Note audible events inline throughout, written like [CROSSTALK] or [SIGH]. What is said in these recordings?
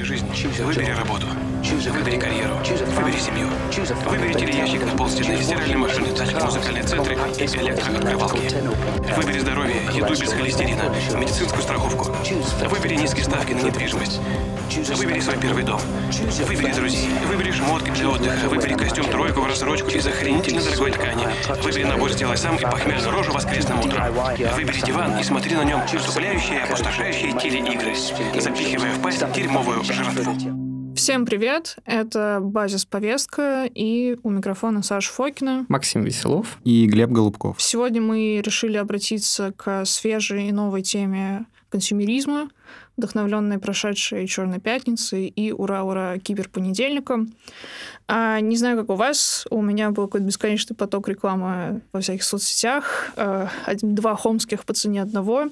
Выбери жизнь, выбери работу, выбери карьеру, выбери семью, выбери телеящик на полстены, стиральные машины, музыкальные центры и электрооткрывалки. Выбери здоровье, еду без холестерина, медицинскую страховку. Выбери низкие ставки на недвижимость. Выбери свой первый дом. Выбери друзей. Выбери шмотки для отдыха. Выбери костюм тройку в рассрочку из охренительно дорогой ткани. Выбери набор «Сделай сам» и похмельную рожу воскресным утром. Выбери диван и смотри на нем отупляющие и опустошающие телеигры, запихивая в пасть дерьмовую жратву. Всем привет! Это Базис Повестка и у микрофона Саша Фокина. Максим Веселов. И Глеб Голубков. Сегодня мы решили обратиться к свежей и новой теме консюмеризма, вдохновленной прошедшей Черной пятницей и ура-ура киберпонедельником. А, не знаю, как у вас, у меня был какой-то бесконечный поток рекламы во всяких соцсетях, один, два хомских по цене одного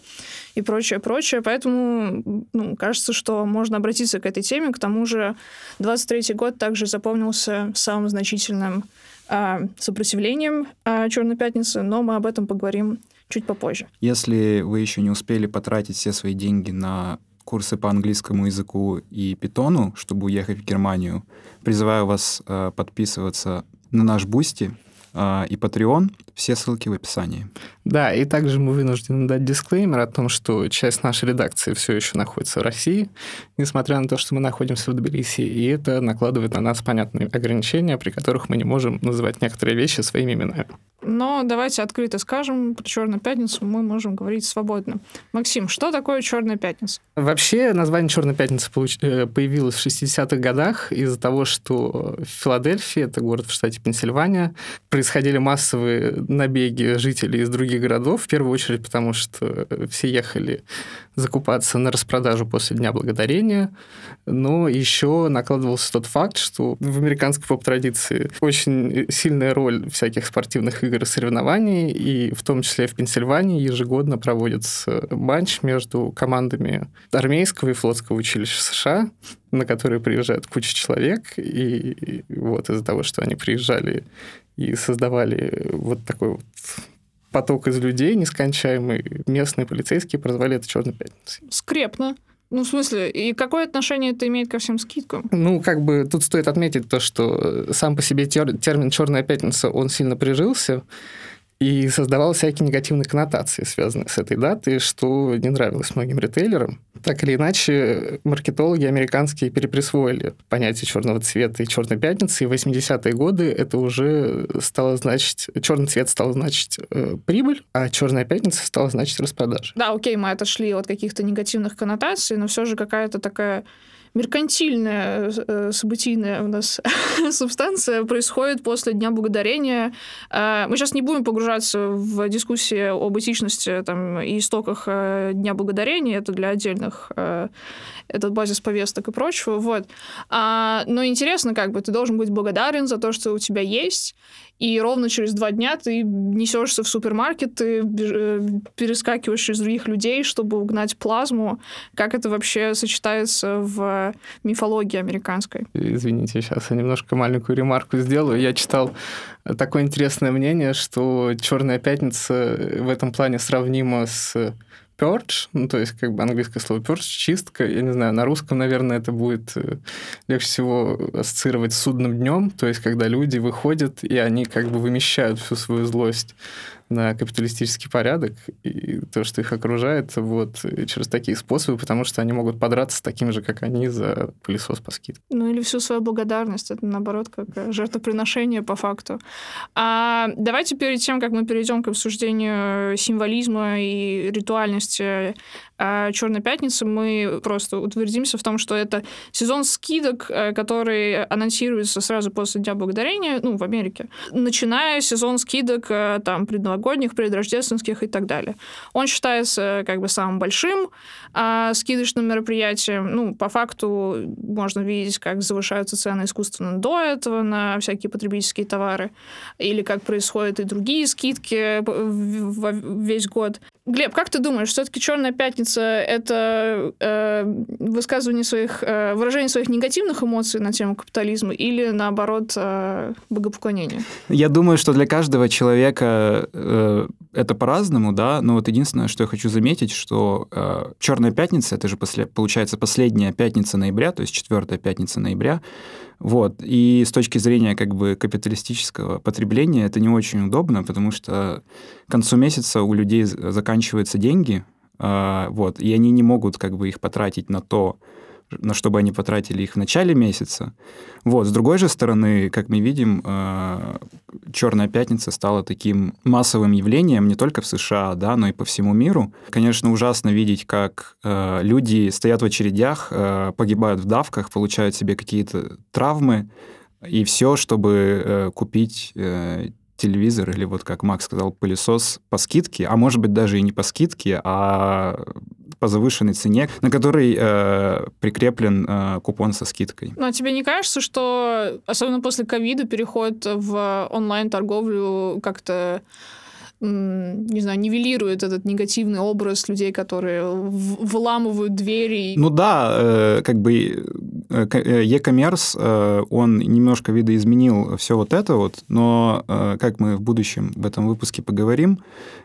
и прочее, прочее. Поэтому ну, кажется, что можно обратиться к этой теме. К тому же 23-й год также запомнился самым значительным э, сопротивлением э, Черной пятницы, но мы об этом поговорим чуть попозже. Если вы еще не успели потратить все свои деньги на курсы по английскому языку и питону, чтобы уехать в Германию, призываю вас э, подписываться на наш Boosty и Patreon. Все ссылки в описании. Да, и также мы вынуждены дать дисклеймер о том, что часть нашей редакции все еще находится в России, несмотря на то, что мы находимся в Тбилиси, и это накладывает на нас понятные ограничения, при которых мы не можем называть некоторые вещи своими именами. Но давайте открыто скажем, про Черную пятницу мы можем говорить свободно. Максим, что такое Черная пятница? Вообще название Черная пятница получ... Э, появилось в 60-х годах из-за того, что в Филадельфии, это город в штате Пенсильвания, происходили массовые набеги жителей из других городов, в первую очередь потому, что все ехали закупаться на распродажу после Дня Благодарения, но еще накладывался тот факт, что в американской поп-традиции очень сильная роль всяких спортивных игр и соревнований, и в том числе в Пенсильвании ежегодно проводится матч между командами армейского и флотского училища США, на которые приезжают куча человек, и вот из-за того, что они приезжали и создавали вот такой вот поток из людей нескончаемый, местные полицейские прозвали это «Черной пятницей». Скрепно. Ну, в смысле, и какое отношение это имеет ко всем скидкам? Ну, как бы тут стоит отметить то, что сам по себе термин «черная пятница», он сильно прижился, и создавал всякие негативные коннотации, связанные с этой датой, что не нравилось многим ритейлерам. Так или иначе, маркетологи американские переприсвоили понятие черного цвета и черной пятницы, и в 80-е годы это уже стало значить, черный цвет стал значить э, прибыль, а черная пятница стала значить распродажи. Да, окей, мы отошли от каких-то негативных коннотаций, но все же какая-то такая меркантильная э, событийная у нас [LAUGHS] субстанция происходит после Дня Благодарения. Э, мы сейчас не будем погружаться в дискуссии об этичности там, и истоках э, Дня Благодарения, это для отдельных, этот базис повесток и прочего. Вот. А, но интересно, как бы ты должен быть благодарен за то, что у тебя есть, и ровно через два дня ты несешься в супермаркет, ты э, перескакиваешь через других людей, чтобы угнать плазму. Как это вообще сочетается в мифологии американской? Извините, сейчас я немножко маленькую ремарку сделаю. Я читал такое интересное мнение, что Черная пятница в этом плане сравнима с purge, ну, то есть как бы английское слово purge, чистка, я не знаю, на русском, наверное, это будет э, легче всего ассоциировать с судным днем, то есть когда люди выходят, и они как бы вымещают всю свою злость на капиталистический порядок и то, что их окружает, вот через такие способы, потому что они могут подраться с таким же, как они, за пылесос по скидке. Ну или всю свою благодарность, это наоборот как жертвоприношение по факту. А давайте перед тем, как мы перейдем к обсуждению символизма и ритуальности а Черной пятницы мы просто утвердимся в том, что это сезон скидок, э, который анонсируется сразу после Дня Благодарения, ну, в Америке, начиная сезон скидок э, там предновогодних, предрождественских и так далее. Он считается как бы самым большим а, скидочным мероприятием. Ну, по факту можно видеть, как завышаются цены искусственно до этого на всякие потребительские товары, или как происходят и другие скидки весь год. Глеб, как ты думаешь, все-таки Черная пятница это э, высказывание своих, э, выражение своих негативных эмоций на тему капитализма или, наоборот, э, богопоклонение? Я думаю, что для каждого человека э, это по-разному, да, но вот единственное, что я хочу заметить, что э, Черная пятница, это же после, получается последняя пятница ноября, то есть четвертая пятница ноября, вот. И с точки зрения как бы капиталистического потребления это не очень удобно, потому что к концу месяца у людей заканчиваются деньги, э, вот, и они не могут как бы их потратить на то, на что бы они потратили их в начале месяца. Вот. С другой же стороны, как мы видим, э, Черная пятница стала таким массовым явлением не только в США, да, но и по всему миру. Конечно, ужасно видеть, как э, люди стоят в очередях, э, погибают в давках, получают себе какие-то травмы, и все, чтобы купить телевизор или вот как Макс сказал, пылесос по скидке, а может быть даже и не по скидке, а по завышенной цене, на который э, прикреплен э, купон со скидкой. Ну, а тебе не кажется, что особенно после ковида переход в онлайн-торговлю как-то не знаю, нивелирует этот негативный образ людей, которые вламывают двери. Ну да, э, как бы э, э, e-commerce, он немножко видоизменил все вот это вот, но, как мы в будущем в этом выпуске поговорим,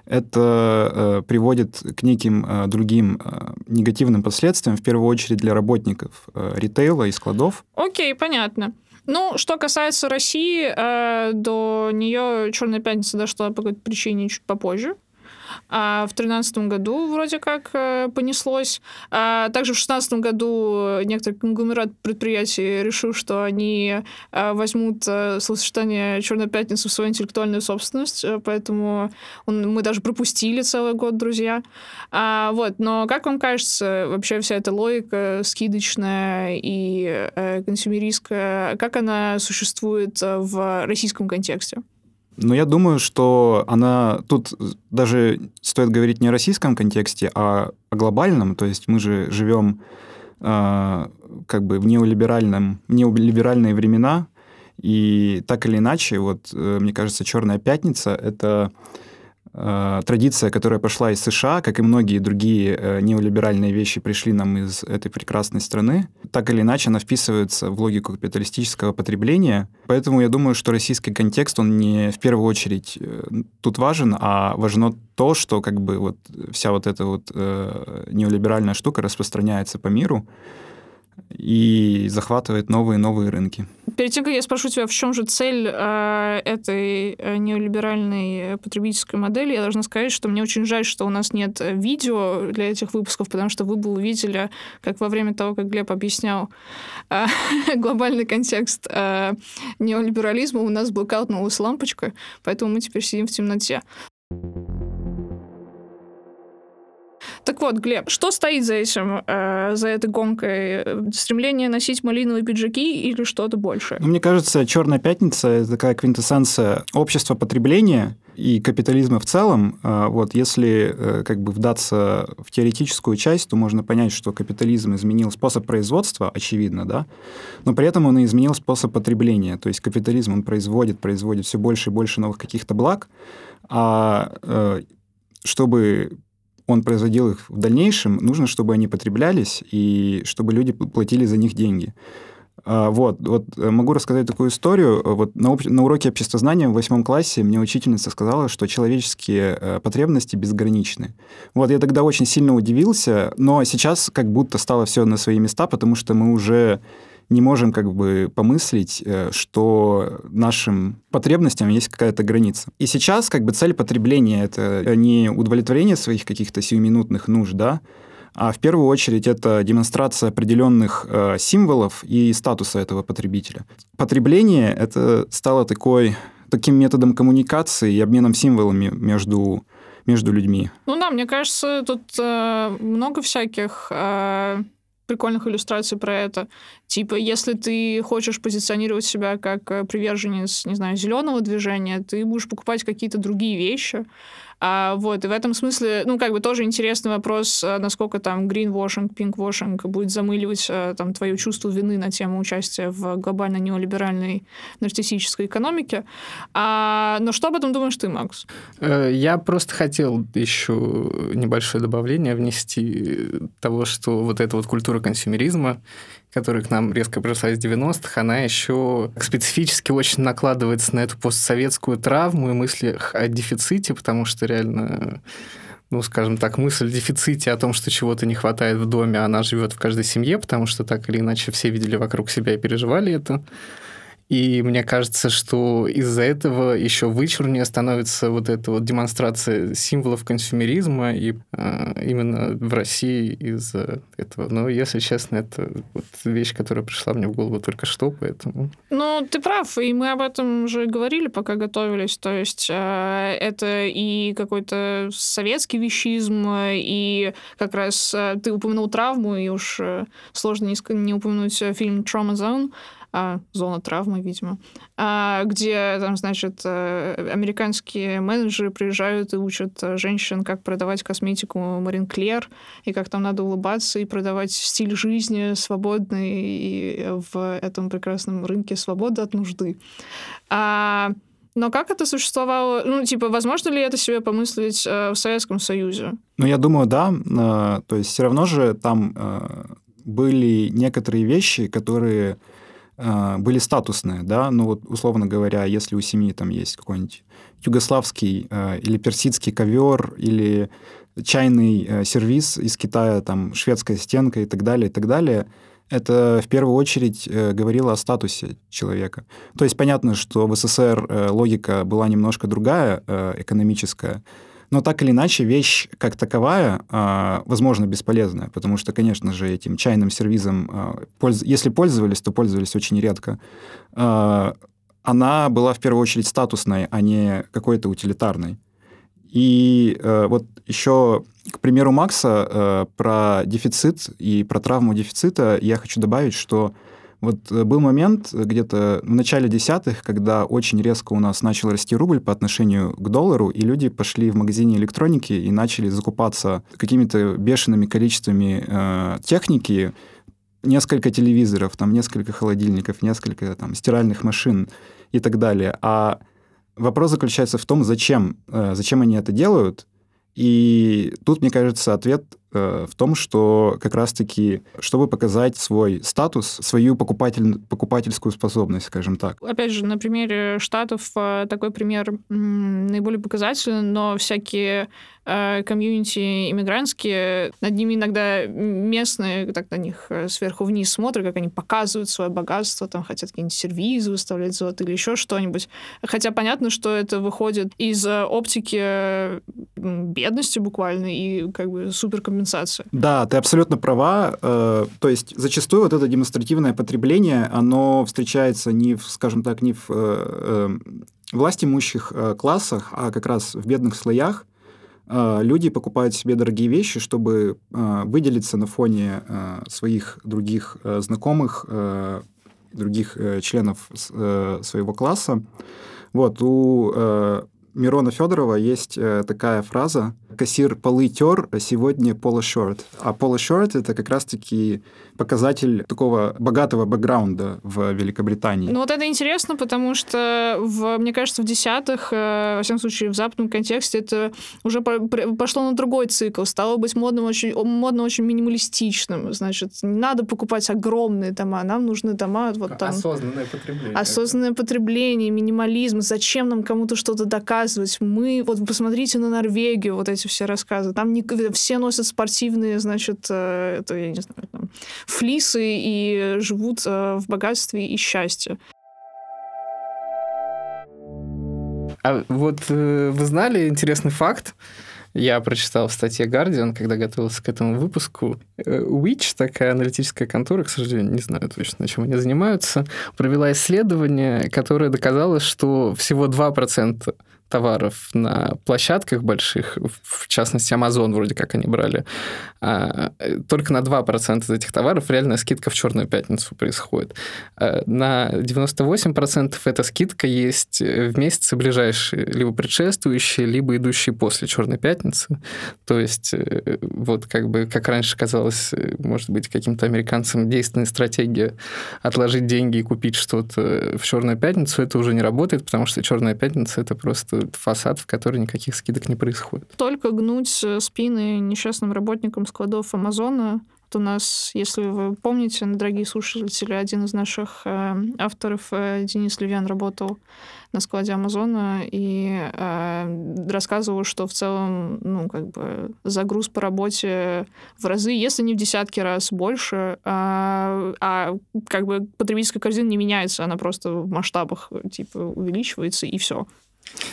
это приводит к неким другим негативным последствиям, в первую очередь для работников ритейла и складов. Окей, понятно. Ну, что касается России, э, до нее Черная пятница дошла по какой-то причине чуть попозже. А в тринадцатом году вроде как э, понеслось. А также в шестнадцатом году некоторый конгломерат предприятий решил, что они э, возьмут э, словосочетание «Черная пятница» в свою интеллектуальную собственность, поэтому он, мы даже пропустили целый год, друзья. А, вот, но как вам кажется, вообще вся эта логика скидочная и консюмеристская, как она существует в российском контексте? Но я думаю, что она тут даже стоит говорить не о российском контексте, а о глобальном. То есть мы же живем э, как бы в неолиберальном, неолиберальные времена, и так или иначе, вот э, мне кажется, Черная пятница это традиция, которая пошла из США, как и многие другие э, неолиберальные вещи пришли нам из этой прекрасной страны, так или иначе она вписывается в логику капиталистического потребления. Поэтому я думаю, что российский контекст, он не в первую очередь э, тут важен, а важно то, что как бы вот вся вот эта вот э, неолиберальная штука распространяется по миру и захватывает новые и новые рынки. Перед тем, как я спрошу тебя, в чем же цель э, этой э, неолиберальной потребительской модели, я должна сказать, что мне очень жаль, что у нас нет видео для этих выпусков, потому что вы бы увидели, как во время того, как Глеб объяснял э, [LAUGHS] глобальный контекст э, неолиберализма, у нас блокаутнулась лампочка, поэтому мы теперь сидим в темноте. Так вот, Глеб, что стоит за этим, э, за этой гонкой? Стремление носить малиновые пиджаки или что-то большее? Ну, мне кажется, Черная пятница это такая квинтэссенция общества потребления и капитализма в целом. Э, вот если э, как бы вдаться в теоретическую часть, то можно понять, что капитализм изменил способ производства, очевидно, да, но при этом он и изменил способ потребления. То есть капитализм он производит, производит все больше и больше новых каких-то благ, а э, чтобы он производил их в дальнейшем, нужно, чтобы они потреблялись и чтобы люди платили за них деньги. А, вот, вот э, могу рассказать такую историю. Вот на, на уроке обществознания в восьмом классе мне учительница сказала, что человеческие э, потребности безграничны. Вот я тогда очень сильно удивился, но сейчас как будто стало все на свои места, потому что мы уже не можем как бы помыслить, э, что нашим потребностям есть какая-то граница. И сейчас как бы цель потребления — это не удовлетворение своих каких-то сиюминутных нужд, да, а в первую очередь это демонстрация определенных э, символов и статуса этого потребителя. Потребление это стало такой, таким методом коммуникации и обменом символами между между людьми. Ну да, мне кажется, тут э, много всяких э, прикольных иллюстраций про это. Типа, если ты хочешь позиционировать себя как э, приверженец, не знаю, зеленого движения, ты будешь покупать какие-то другие вещи. А, вот, и в этом смысле, ну, как бы тоже интересный вопрос, а, насколько там greenwashing, pinkwashing будет замыливать а, там твое чувство вины на тему участия в глобально неолиберальной нарциссической экономике. А, но что об этом думаешь ты, Макс? Э, я просто хотел еще небольшое добавление внести того, что вот эта вот культура консюмеризма которая к нам резко пришла из 90-х, она еще специфически очень накладывается на эту постсоветскую травму и мысли о дефиците, потому что реально ну, скажем так, мысль о дефиците, о том, что чего-то не хватает в доме, она живет в каждой семье, потому что так или иначе все видели вокруг себя и переживали это. И мне кажется, что из-за этого еще вычурнее становится вот эта вот демонстрация символов консюмеризма и э, именно в России из-за этого. Но, если честно, это вот вещь, которая пришла мне в голову только что, поэтому... Ну, ты прав, и мы об этом уже говорили, пока готовились. То есть э, это и какой-то советский вещизм, и как раз э, ты упомянул травму, и уж э, сложно не, не упомянуть фильм «Trauma Zone», а, зона травмы, видимо, а, где там, значит, э, американские менеджеры приезжают и учат женщин, как продавать косметику Марин Клер, и как там надо улыбаться и продавать стиль жизни свободный и в этом прекрасном рынке свободы от нужды. А, но как это существовало? Ну, типа, возможно ли это себе помыслить э, в Советском Союзе? Ну, я думаю, да. Э, то есть все равно же там э, были некоторые вещи, которые были статусные, да, ну вот условно говоря, если у семьи там есть какой-нибудь югославский э, или персидский ковер или чайный э, сервис из Китая, там шведская стенка и так далее, и так далее, это в первую очередь э, говорило о статусе человека. То есть понятно, что в СССР э, логика была немножко другая, э, экономическая, но так или иначе, вещь как таковая, а, возможно, бесполезная, потому что, конечно же, этим чайным сервизом, а, если пользовались, то пользовались очень редко. А, она была в первую очередь статусной, а не какой-то утилитарной. И вот еще, к примеру Макса про дефицит и про травму дефицита я хочу добавить, что вот э, был момент где-то в начале десятых, когда очень резко у нас начал расти рубль по отношению к доллару, и люди пошли в магазине электроники и начали закупаться какими-то бешеными количествами э, техники, несколько телевизоров, там несколько холодильников, несколько там стиральных машин и так далее. А вопрос заключается в том, зачем, э, зачем они это делают. И тут, мне кажется, ответ Э, в том, что как раз-таки, чтобы показать свой статус, свою покупатель, покупательскую способность, скажем так. Опять же, на примере Штатов э, такой пример наиболее показательный, но всякие э, комьюнити иммигрантские, над ними иногда местные так на них сверху вниз смотрят, как они показывают свое богатство, там хотят какие-нибудь сервизы выставлять золото или еще что-нибудь. Хотя понятно, что это выходит из оптики бедности буквально и как бы суперкомбинации компенсацию. Да, ты абсолютно права. Э, то есть зачастую вот это демонстративное потребление, оно встречается не в, скажем так, не в э, э, власть имущих классах, а как раз в бедных слоях. Люди покупают себе дорогие вещи, чтобы выделиться на фоне своих других знакомых, других членов своего класса. Вот, у Мирона Федорова есть такая фраза кассир полы тер, а сегодня поло шорт. А поло шорт это как раз-таки показатель такого богатого бэкграунда в Великобритании. Ну вот это интересно, потому что, в, мне кажется, в десятых, э, во всяком случае, в западном контексте это уже пошло на другой цикл. Стало быть модным очень, модно очень минималистичным. Значит, не надо покупать огромные дома, нам нужны дома вот там... Осознанное потребление. Осознанное потребление, минимализм. Зачем нам кому-то что-то доказывать? Мы, вот посмотрите на Норвегию, вот эти эти все рассказы. Там не, все носят спортивные, значит, э, это, я не знаю, там, флисы и живут э, в богатстве и счастье. А вот э, вы знали интересный факт? Я прочитал в статье Guardian, когда готовился к этому выпуску. Witch, такая аналитическая контора, к сожалению, не знаю точно, чем они занимаются, провела исследование, которое доказало, что всего 2% товаров на площадках больших, в частности, Amazon вроде как они брали, а, только на 2% из этих товаров реальная скидка в Черную пятницу происходит. А, на 98% эта скидка есть в месяцы ближайшие, либо предшествующие, либо идущие после Черной пятницы. То есть э, вот как бы, как раньше казалось, э, может быть, каким-то американцам действенная стратегия отложить деньги и купить что-то в Черную пятницу, это уже не работает, потому что Черная пятница это просто фасад, в который никаких скидок не происходит. Только гнуть э, спины несчастным работникам складов Амазона. У нас, если вы помните, дорогие слушатели, один из наших э, авторов, э, Денис Левян, работал на складе Амазона и э, рассказывал, что в целом, ну, как бы загруз по работе в разы, если не в десятки раз больше, а, а как бы потребительская корзина не меняется, она просто в масштабах типа увеличивается и все.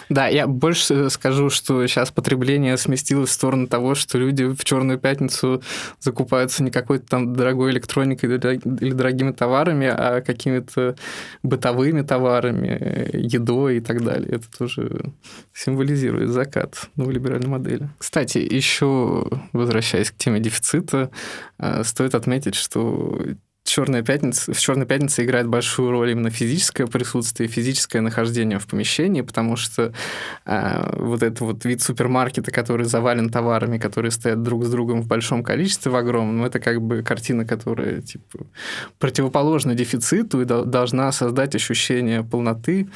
Да, я больше скажу, что сейчас потребление сместилось в сторону того, что люди в Черную пятницу закупаются не какой-то там дорогой электроникой или дорогими товарами, а какими-то бытовыми товарами, едой и так далее. Это тоже символизирует закат новой либеральной модели. Кстати, еще возвращаясь к теме дефицита, э, стоит отметить, что Черная пятница, в Черной пятнице играет большую роль именно физическое присутствие, физическое нахождение в помещении, потому что э, вот этот вот вид супермаркета, который завален товарами, которые стоят друг с другом в большом количестве, в огромном, это как бы картина, которая типа противоположна дефициту и до, должна создать ощущение полноты,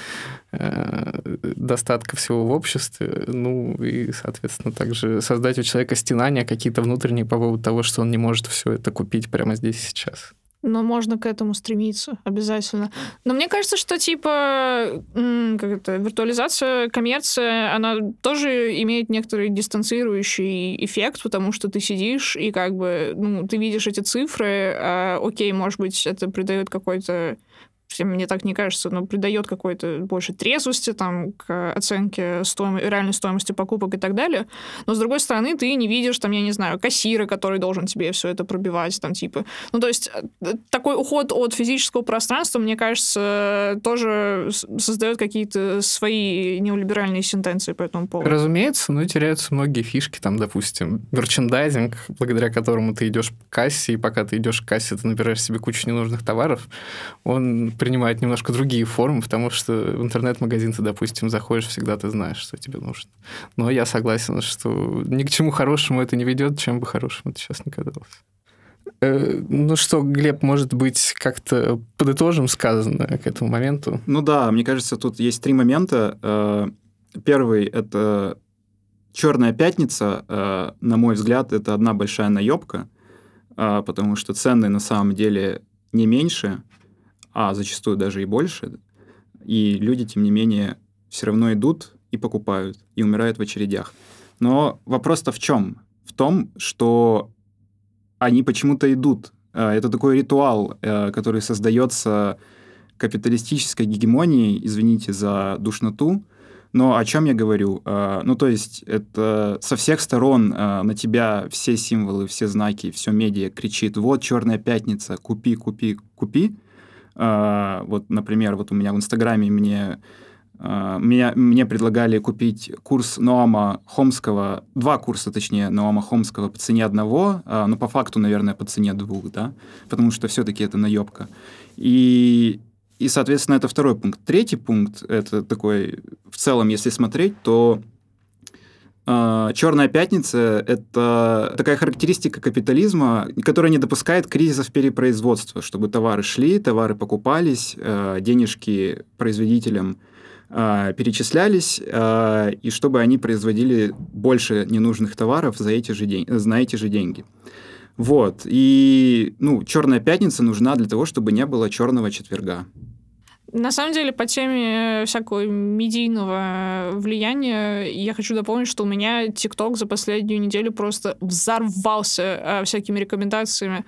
э, достатка всего в обществе, ну и, соответственно, также создать у человека стенания какие-то внутренние по поводу того, что он не может все это купить прямо здесь и сейчас. Но можно к этому стремиться обязательно. Но мне кажется, что типа как это, виртуализация, коммерция, она тоже имеет некоторый дистанцирующий эффект, потому что ты сидишь и как бы ну, ты видишь эти цифры, а, окей, может быть, это придает какой-то мне так не кажется, но придает какой-то больше трезвости там, к оценке стоим... реальной стоимости покупок и так далее. Но, с другой стороны, ты не видишь, там, я не знаю, кассира, который должен тебе все это пробивать, там, типа... Ну, то есть э, такой уход от физического пространства, мне кажется, тоже создает какие-то свои неолиберальные сентенции по этому поводу. Разумеется, но теряются многие фишки, там, допустим, мерчендайзинг, благодаря которому ты идешь к кассе, и пока ты идешь к кассе, ты набираешь себе кучу ненужных товаров, он принимает немножко другие формы, потому что в интернет-магазин ты, допустим, заходишь, всегда ты знаешь, что тебе нужно. Но я согласен, что ни к чему хорошему это не ведет, чем бы хорошему это сейчас не казалось. Э, ну что, Глеб, может быть, как-то подытожим сказанное к этому моменту? Ну да, мне кажется, тут есть три момента. Э, первый — это Черная пятница, э, на мой взгляд, это одна большая наебка, потому что цены на самом деле не меньше, а зачастую даже и больше, и люди, тем не менее, все равно идут и покупают, и умирают в очередях. Но вопрос-то в чем? В том, что они почему-то идут. А, это такой ритуал, э, который создается капиталистической гегемонией, извините за душноту, но о чем я говорю? А, ну, то есть это со всех сторон а, на тебя все символы, все знаки, все медиа кричит, вот черная пятница, купи, купи, купи. А, вот, например, вот у меня в Инстаграме мне а, меня, мне предлагали купить курс Ноама Хомского, два курса, точнее, Ноама Хомского по цене одного, а, но по факту, наверное, по цене двух, да, потому что все-таки это наебка. И, и, соответственно, это второй пункт. Третий пункт, это такой, в целом, если смотреть, то Черная пятница — это такая характеристика капитализма, которая не допускает кризисов перепроизводства, чтобы товары шли, товары покупались, а, денежки производителям а, перечислялись, и чтобы они производили больше ненужных товаров за эти же, день, за эти же деньги. Вот. И ну, черная пятница нужна для того, чтобы не было черного четверга. На самом деле, по теме э, всякого медийного влияния, я хочу дополнить, что у меня ТикТок за последнюю неделю просто взорвался э, всякими рекомендациями.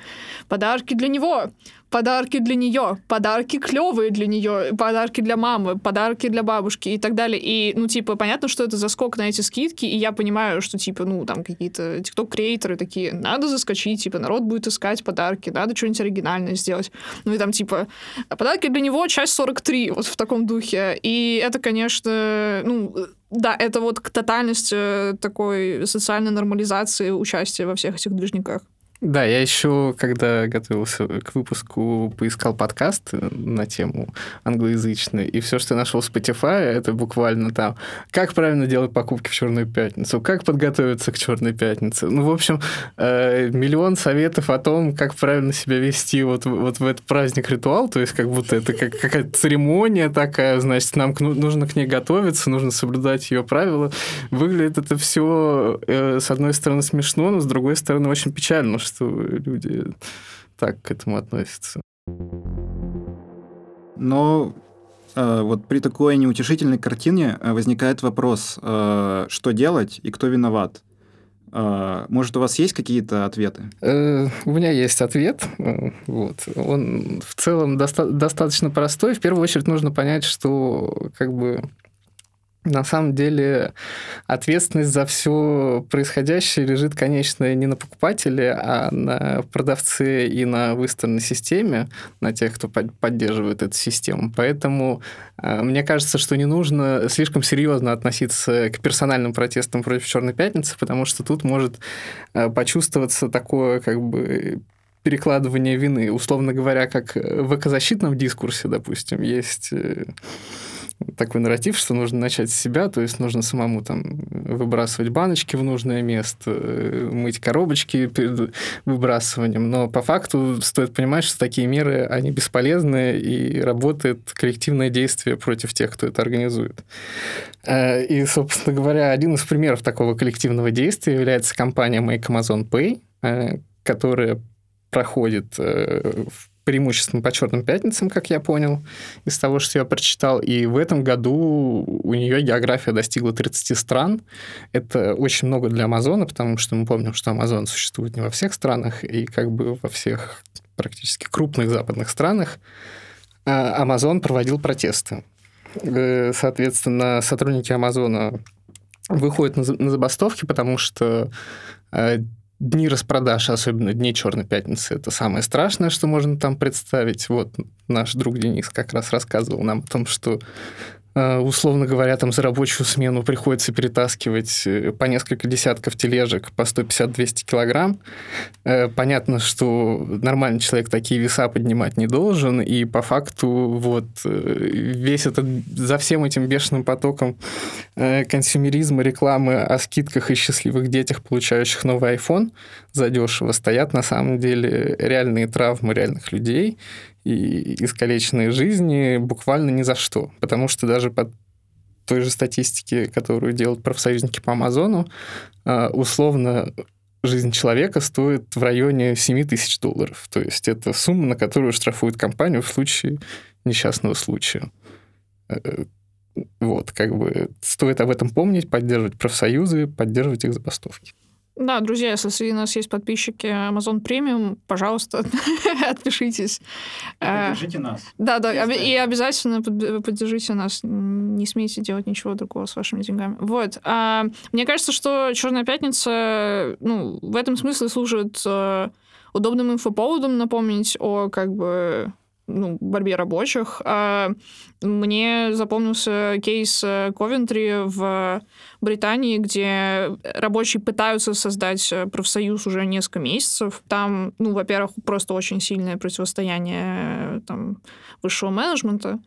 Подарки для него, подарки для нее, подарки клевые для нее, подарки для мамы, подарки для бабушки и так далее. И, ну, типа, понятно, что это заскок на эти скидки, и я понимаю, что, типа, ну, там какие-то тикток-креаторы такие, надо заскочить, типа, народ будет искать подарки, надо что-нибудь оригинальное сделать. Ну, и там, типа, подарки для него, часть 43, вот в таком духе. И это, конечно, ну, да, это вот к тотальности такой социальной нормализации участия во всех этих движниках. Да, я еще, когда готовился к выпуску, поискал подкаст на тему англоязычный, и все, что я нашел в Spotify, это буквально там, как правильно делать покупки в Черную пятницу, как подготовиться к Черной пятнице. Ну, в общем, э, миллион советов о том, как правильно себя вести вот, вот в этот праздник-ритуал, то есть как будто это как, какая-то церемония такая, значит, нам нужно к ней готовиться, нужно соблюдать ее правила. Выглядит это все, э, с одной стороны, смешно, но с другой стороны, очень печально, что люди так к этому относятся. Но э, вот при такой неутешительной картине э, возникает вопрос, э, что делать и кто виноват. Может, у вас есть какие-то ответы? У меня есть ответ. Вот. Он в целом доста- достаточно простой. В первую очередь нужно понять, что как бы на самом деле ответственность за все происходящее лежит, конечно, не на покупателе, а на продавце и на выставленной системе, на тех, кто поддерживает эту систему. Поэтому э, мне кажется, что не нужно слишком серьезно относиться к персональным протестам против Черной пятницы, потому что тут может э, почувствоваться такое как бы перекладывание вины. Условно говоря, как в экозащитном дискурсе, допустим, есть э, такой нарратив, что нужно начать с себя, то есть нужно самому там выбрасывать баночки в нужное место, э, мыть коробочки перед выбрасыванием. Но по факту стоит понимать, что такие меры, они бесполезны, и работает коллективное действие против тех, кто это организует. Э, и, собственно говоря, один из примеров такого коллективного действия является компания Make Amazon Pay, э, которая проходит в преимущественно по черным пятницам, как я понял, из того, что я прочитал. И в этом году у нее география достигла 30 стран. Это очень много для Амазона, потому что мы помним, что Амазон существует не во всех странах, и как бы во всех практически крупных западных странах а Амазон проводил протесты. Э, соответственно, сотрудники Амазона выходят на забастовки, потому что э, Дни распродаж, особенно дни Черной пятницы, это самое страшное, что можно там представить. Вот наш друг Денис как раз рассказывал нам о том, что условно говоря, там за рабочую смену приходится перетаскивать э, по несколько десятков тележек по 150-200 килограмм. Э, понятно, что нормальный человек такие веса поднимать не должен, и по факту вот весь этот, за всем этим бешеным потоком консюмеризма, рекламы о скидках и счастливых детях, получающих новый iPhone задешево, стоят на самом деле реальные травмы реальных людей, и искалеченные жизни буквально ни за что. Потому что даже по той же статистике, которую делают профсоюзники по Амазону, а, условно жизнь человека стоит в районе 7 тысяч долларов. То есть это сумма, на которую штрафуют компанию в случае несчастного случая. Э, вот, как бы стоит об этом помнить, поддерживать профсоюзы, поддерживать их забастовки. Да, друзья, если среди нас есть подписчики Amazon Premium, пожалуйста, [LAUGHS] отпишитесь. Э, поддержите нас. Да, да, и обязательно поддержите нас. Не смейте делать ничего другого с вашими деньгами. Вот. А, мне кажется, что Черная пятница, ну, в этом смысле служит э, удобным инфоповодом напомнить о как бы ну, борьбе рабочих. А мне запомнился кейс э, Ковентри в Британии, где рабочие пытаются создать э, профсоюз уже несколько месяцев. Там, ну, во-первых, просто очень сильное противостояние э, там, высшего менеджмента,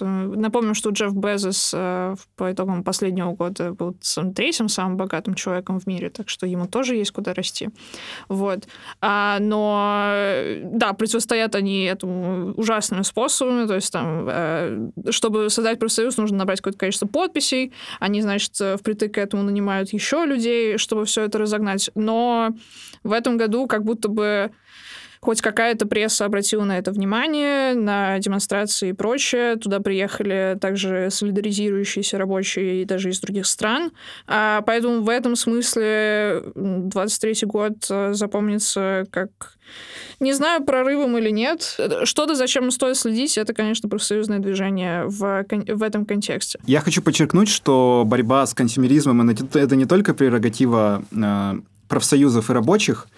Напомню, что Джефф Безос э, по итогам последнего года был третьим самым богатым человеком в мире, так что ему тоже есть куда расти. Вот. А, но, да, противостоят они этому ужасными способами, то есть там, э, чтобы создать профсоюз, нужно набрать какое-то количество подписей, они, значит, впритык к этому нанимают еще людей, чтобы все это разогнать, но в этом году как будто бы хоть какая-то пресса обратила на это внимание, на демонстрации и прочее. Туда приехали также солидаризирующиеся рабочие и даже из других стран. А, поэтому в этом смысле 23 год э, запомнится как не знаю, прорывом или нет. Что-то, зачем стоит следить, это, конечно, профсоюзное движение в, в этом контексте. Я хочу подчеркнуть, что борьба с консюмеризмом — это не только прерогатива э, профсоюзов и рабочих,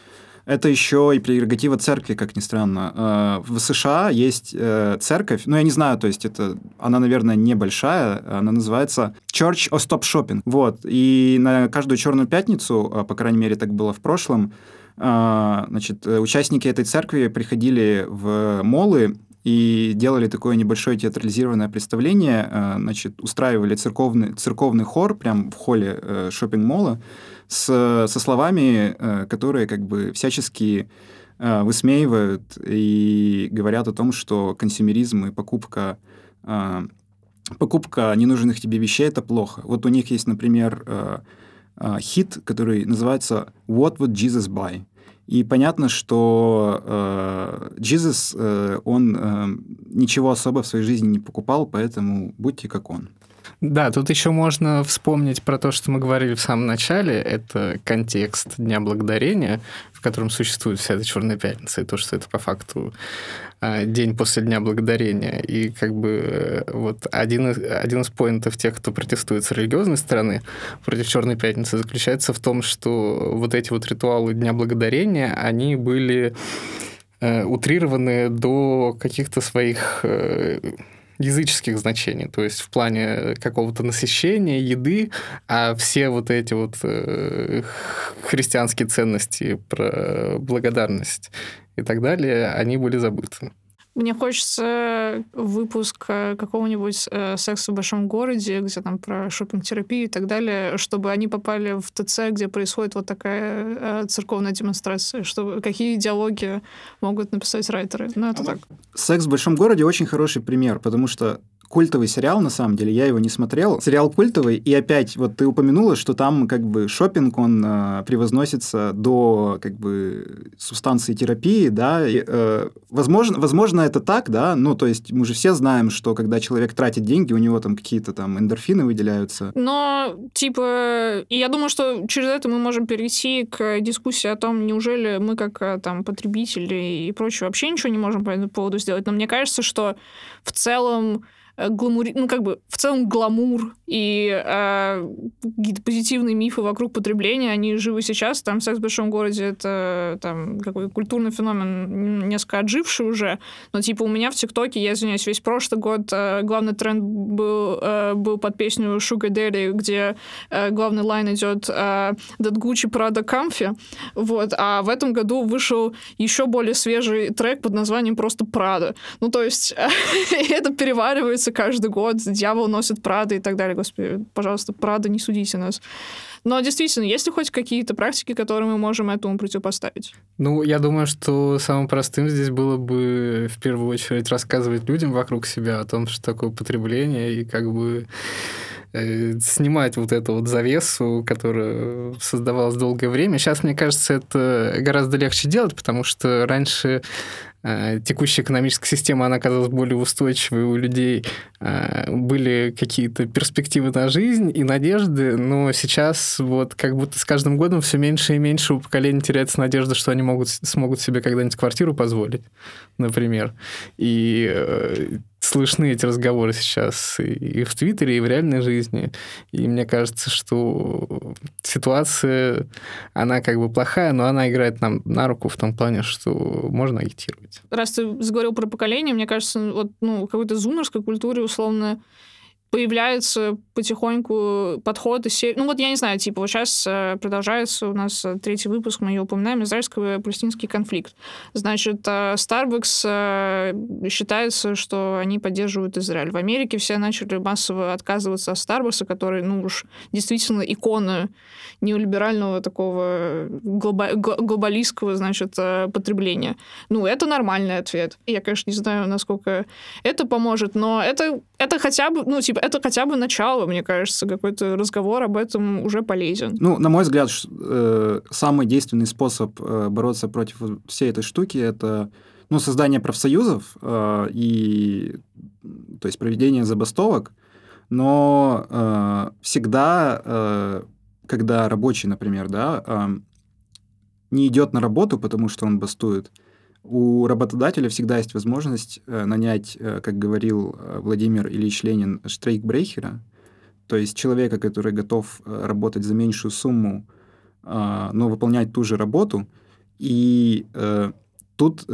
это еще и прерогатива церкви, как ни странно. Э, в США есть э, церковь, ну, я не знаю, то есть это, она, наверное, небольшая, она называется Church of Stop Shopping. Вот, и на каждую черную пятницу, по крайней мере, так было в прошлом, значит, э, участники этой церкви приходили в молы и делали такое небольшое театрализированное представление, а, значит, устраивали церковный, церковный хор прямо в холле э, шопинг-мола с, со словами, э, которые как бы всячески высмеивают и говорят о том, что консюмеризм и покупка покупка ненужных тебе вещей — это плохо. Вот у них есть, например, э, хит, который называется «What would Jesus buy?». И понятно, что э, Jesus, э, он э, ничего особо в своей жизни не покупал, поэтому будьте как он. Да, тут еще можно вспомнить про то, что мы говорили в самом начале. Это контекст Дня Благодарения, в котором существует вся эта Черная Пятница, и то, что это по факту а, день после Дня Благодарения. И как бы э, вот один из, один из поинтов тех, кто протестует с религиозной стороны против Черной Пятницы, заключается в том, что вот эти вот ритуалы Дня Благодарения, они были э, утрированы до каких-то своих э, языческих значений, то есть в плане какого-то насыщения, еды, а все вот эти вот э, христианские ценности про благодарность и так далее, они были забыты. Мне хочется выпуск э, какого-нибудь э, секса в большом городе, где там про шопинг-терапию и так далее, чтобы они попали в ТЦ, где происходит вот такая э, церковная демонстрация, чтобы какие диалоги могут написать райтеры. Ну, это а так. Секс в большом городе очень хороший пример, потому что культовый сериал, на самом деле, я его не смотрел. Сериал культовый, и опять, вот ты упомянула, что там как бы шопинг он э, превозносится до как бы субстанции терапии, да, и, э, возможно, возможно, это так, да, ну, то есть мы же все знаем, что когда человек тратит деньги, у него там какие-то там эндорфины выделяются. Но, типа, я думаю, что через это мы можем перейти к дискуссии о том, неужели мы как э, там потребители и прочее вообще ничего не можем по этому поводу сделать. Но мне кажется, что в целом Э, гламури... ну, как бы в целом гламур и э, какие-то позитивные мифы вокруг потребления, они живы сейчас. Там секс в большом городе это там какой культурный феномен несколько отживший уже. Но типа у меня в ТикТоке, я извиняюсь, весь прошлый год э, главный тренд был, э, был под песню Sugar Daddy, где э, главный line идет э, That Gucci Prada Comfy. Вот. А в этом году вышел еще более свежий трек под названием просто Prada. Ну, то есть [LAUGHS] это переваривается каждый год, дьявол носит Прада и так далее. Господи, пожалуйста, Прада, не судите нас. Но действительно, есть ли хоть какие-то практики, которые мы можем этому противопоставить? Ну, я думаю, что самым простым здесь было бы в первую очередь рассказывать людям вокруг себя о том, что такое потребление, и как бы э, снимать вот эту вот завесу, которая создавалась долгое время. Сейчас, мне кажется, это гораздо легче делать, потому что раньше Э, текущая экономическая система, она оказалась более устойчивой, у людей э, были какие-то перспективы на жизнь и надежды, но сейчас вот как будто с каждым годом все меньше и меньше у поколения теряется надежда, что они могут, смогут себе когда-нибудь квартиру позволить, например. И э, слышны эти разговоры сейчас и в Твиттере, и в реальной жизни. И мне кажется, что ситуация, она как бы плохая, но она играет нам на руку в том плане, что можно агитировать. Раз ты заговорил про поколение, мне кажется, вот ну, какой-то зумерской культуре условно появляется потихоньку подход из серии... Ну вот я не знаю, типа вот сейчас э, продолжается у нас э, третий выпуск, мы ее упоминаем, израильско-палестинский конфликт. Значит, э, Starbucks считается, что они поддерживают Израиль. В Америке все начали массово отказываться от Starbucks, который, ну уж действительно икона неолиберального такого глоба... глобалистского, значит, потребления. Ну, это нормальный ответ. Я, конечно, не знаю, насколько это поможет, но это, это хотя бы, ну, типа, это хотя бы начало, мне кажется, какой-то разговор об этом уже полезен. Ну, на мой взгляд, э, самый действенный способ э, бороться против всей этой штуки это ну, создание профсоюзов э, и то есть проведение забастовок, но всегда, когда рабочий, например, да, не идет на работу, потому что он бастует, у работодателя всегда есть возможность э, нанять, э, как говорил э, Владимир Ильич Ленин, штрейкбрейхера, то есть человека, который готов работать за меньшую сумму, э, но выполнять ту же работу. И тут,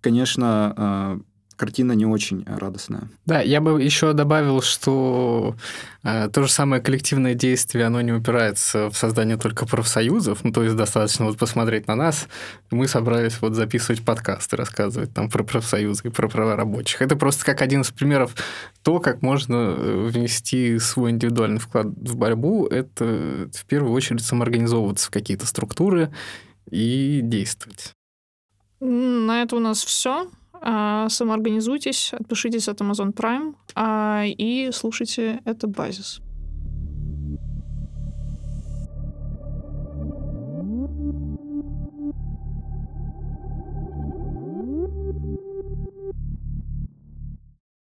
конечно, э, картина не очень радостная. Да, я бы еще добавил, что э, то же самое коллективное действие, оно не упирается в создание только профсоюзов, ну, то есть достаточно вот посмотреть на нас, мы собрались вот записывать подкасты, рассказывать там про профсоюзы и про права рабочих. Это просто как один из примеров то, как можно э, внести свой индивидуальный вклад в борьбу, это в первую очередь самоорганизовываться в какие-то структуры и действовать. На это у нас все. А, самоорганизуйтесь, отпишитесь от Amazon Prime а, и слушайте это базис.